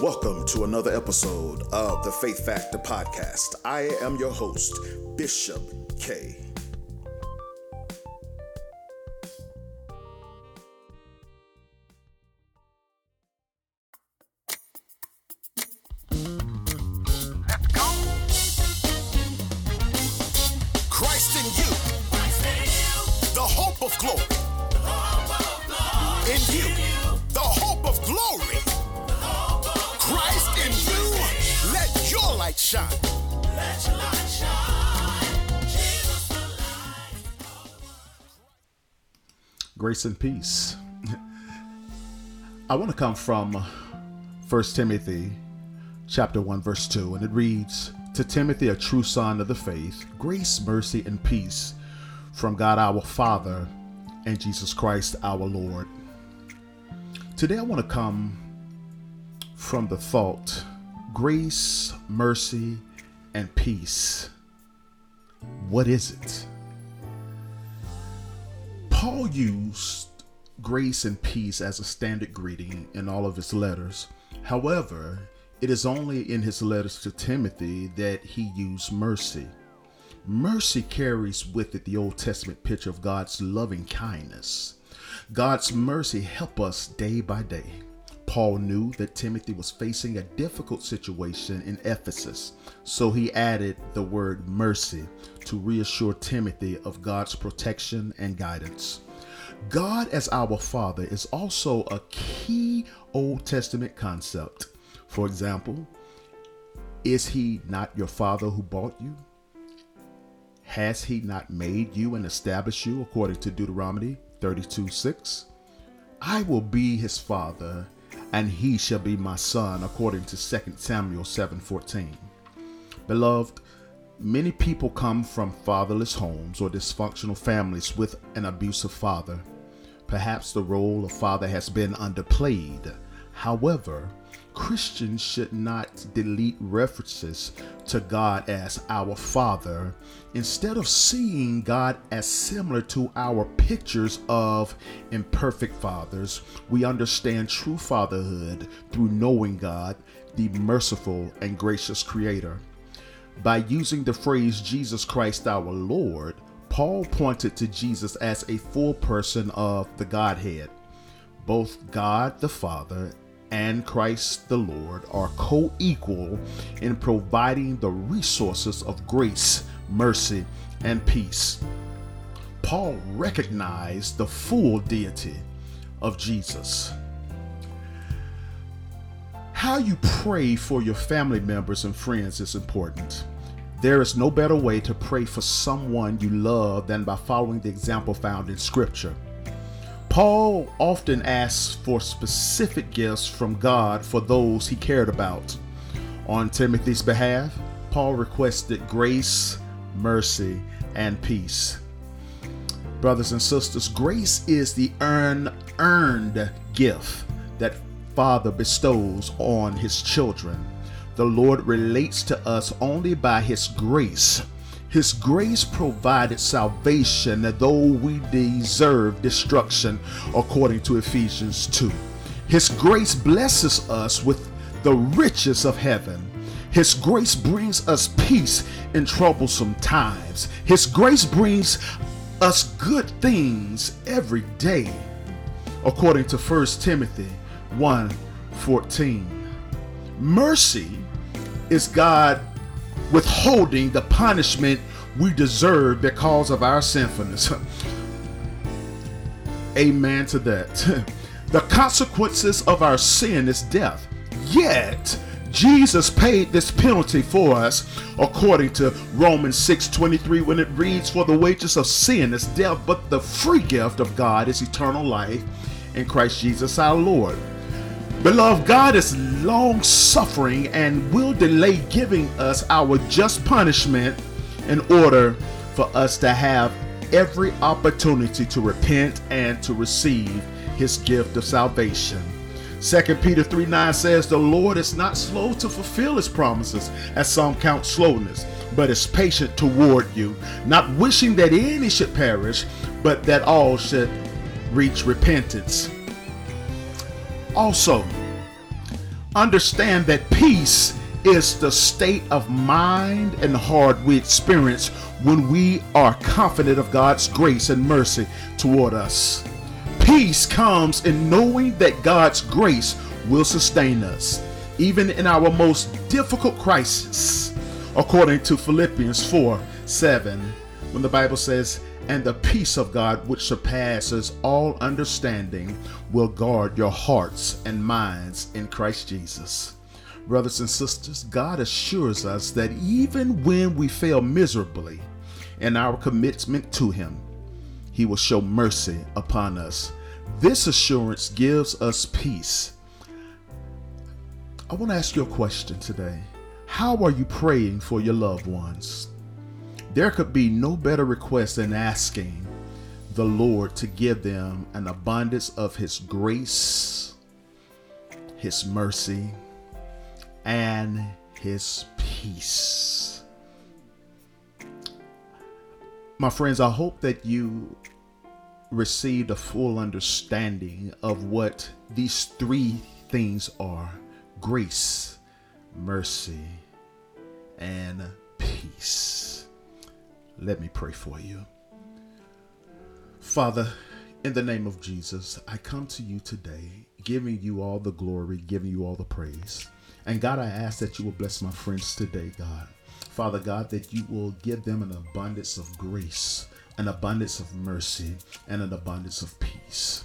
Welcome to another episode of the Faith Factor Podcast. I am your host, Bishop K. Christ in you, the hope of glory. In you, your light shine. Grace and peace. I want to come from 1 Timothy chapter 1 verse 2 and it reads to Timothy a true son of the faith grace mercy and peace from God our Father and Jesus Christ our Lord. Today I want to come from the thought grace mercy and peace. What is it? Paul used grace and peace as a standard greeting in all of his letters. However, it is only in his letters to Timothy that he used mercy. Mercy carries with it the Old Testament picture of God's loving kindness. God's mercy help us day by day. Paul knew that Timothy was facing a difficult situation in Ephesus, so he added the word mercy to reassure Timothy of God's protection and guidance. God as our Father is also a key Old Testament concept. For example, is he not your father who bought you? Has he not made you and established you according to Deuteronomy 32 6? I will be his father, and he shall be my son, according to 2 Samuel 7:14. Beloved, many people come from fatherless homes or dysfunctional families with an abusive father. Perhaps the role of father has been underplayed. However, Christians should not delete references to God as our Father. Instead of seeing God as similar to our pictures of imperfect fathers, we understand true fatherhood through knowing God, the merciful and gracious Creator. By using the phrase Jesus Christ our Lord, Paul pointed to Jesus as a full person of the Godhead. Both God the Father and Christ the Lord are co equal in providing the resources of grace, mercy, and peace. Paul recognized the full deity of Jesus. How you pray for your family members and friends is important. There is no better way to pray for someone you love than by following the example found in Scripture. Paul often asked for specific gifts from God for those he cared about. On Timothy's behalf, Paul requested grace, mercy, and peace. Brothers and sisters, grace is the earn, earned gift that Father bestows on his children. The Lord relates to us only by his grace. His grace provided salvation, though we deserve destruction, according to Ephesians 2. His grace blesses us with the riches of heaven. His grace brings us peace in troublesome times. His grace brings us good things every day, according to 1 Timothy 1 14. Mercy is God withholding the punishment we deserve because of our sinfulness. Amen to that. the consequences of our sin is death. Yet, Jesus paid this penalty for us according to Romans 6:23 when it reads for the wages of sin is death but the free gift of God is eternal life in Christ Jesus our Lord. Beloved, God is long suffering and will delay giving us our just punishment in order for us to have every opportunity to repent and to receive his gift of salvation. 2 Peter 3 9 says, The Lord is not slow to fulfill his promises, as some count slowness, but is patient toward you, not wishing that any should perish, but that all should reach repentance. Also, understand that peace is the state of mind and heart we experience when we are confident of God's grace and mercy toward us. Peace comes in knowing that God's grace will sustain us, even in our most difficult crisis, according to Philippians 4 7, when the Bible says, And the peace of God, which surpasses all understanding, will guard your hearts and minds in Christ Jesus. Brothers and sisters, God assures us that even when we fail miserably in our commitment to Him, He will show mercy upon us. This assurance gives us peace. I want to ask you a question today. How are you praying for your loved ones? There could be no better request than asking the Lord to give them an abundance of His grace, His mercy, and his peace. My friends, I hope that you received a full understanding of what these three things are grace, mercy, and peace. Let me pray for you. Father, in the name of Jesus, I come to you today, giving you all the glory, giving you all the praise. And God, I ask that you will bless my friends today, God. Father God, that you will give them an abundance of grace, an abundance of mercy, and an abundance of peace.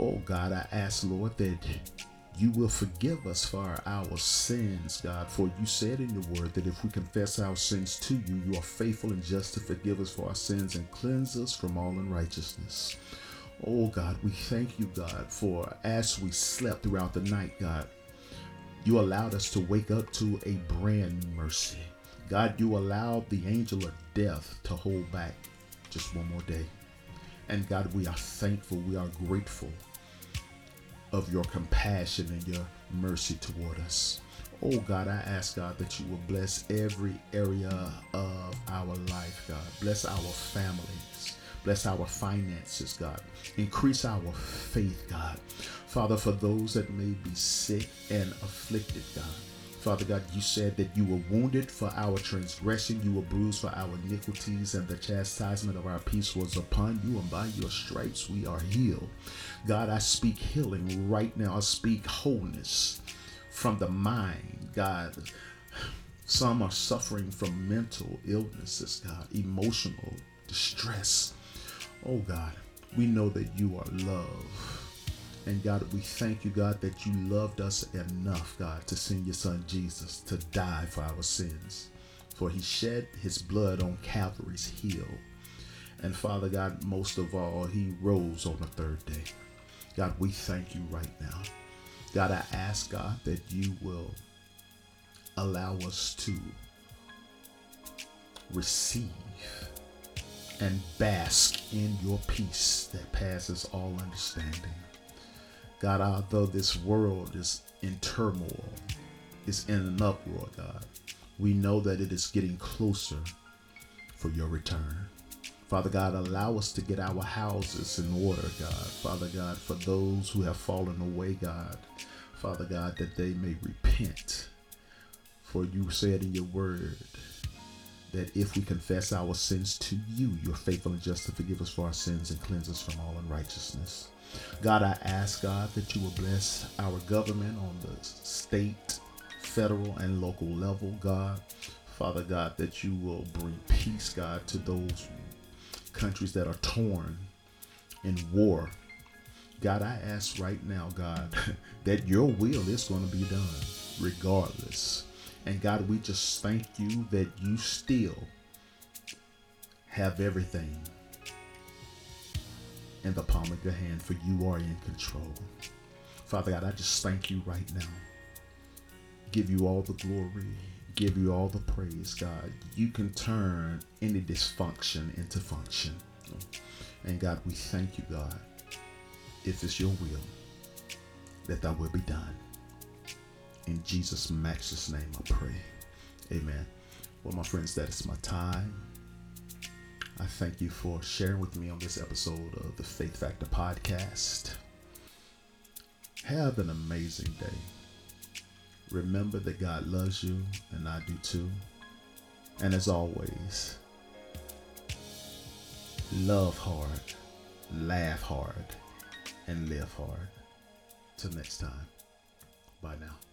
Oh God, I ask, Lord, that you will forgive us for our sins, God. For you said in your word that if we confess our sins to you, you are faithful and just to forgive us for our sins and cleanse us from all unrighteousness. Oh God, we thank you, God, for as we slept throughout the night, God, you allowed us to wake up to a brand new mercy. God, you allowed the angel of death to hold back just one more day. And God, we are thankful, we are grateful of your compassion and your mercy toward us. Oh God, I ask God that you will bless every area of our life, God. Bless our families. Bless our finances, God. Increase our faith, God. Father, for those that may be sick and afflicted, God. Father God, you said that you were wounded for our transgression, you were bruised for our iniquities, and the chastisement of our peace was upon you, and by your stripes we are healed. God, I speak healing right now. I speak wholeness from the mind, God. Some are suffering from mental illnesses, God, emotional distress. Oh, God, we know that you are love. And God, we thank you, God, that you loved us enough, God, to send your son Jesus to die for our sins. For he shed his blood on Calvary's hill. And Father God, most of all, he rose on the third day. God, we thank you right now. God, I ask, God, that you will allow us to receive and bask in your peace that passes all understanding. God, although this world is in turmoil, is in an uproar, God, we know that it is getting closer for your return. Father God, allow us to get our houses in order, God. Father God, for those who have fallen away, God, Father God, that they may repent. For you said in your word that if we confess our sins to you, you're faithful and just to forgive us for our sins and cleanse us from all unrighteousness. God, I ask God that you will bless our government on the state, federal, and local level, God. Father God, that you will bring peace, God, to those countries that are torn in war. God, I ask right now, God, that your will is going to be done regardless. And God, we just thank you that you still have everything in the palm of your hand, for you are in control. Father God, I just thank you right now. Give you all the glory, give you all the praise, God. You can turn any dysfunction into function. And God, we thank you, God. If it's your will, that thy will be done. In Jesus' matchless name, I pray. Amen. Well, my friends, that is my time. I thank you for sharing with me on this episode of the Faith Factor podcast. Have an amazing day. Remember that God loves you, and I do too. And as always, love hard, laugh hard, and live hard. Till next time. Bye now.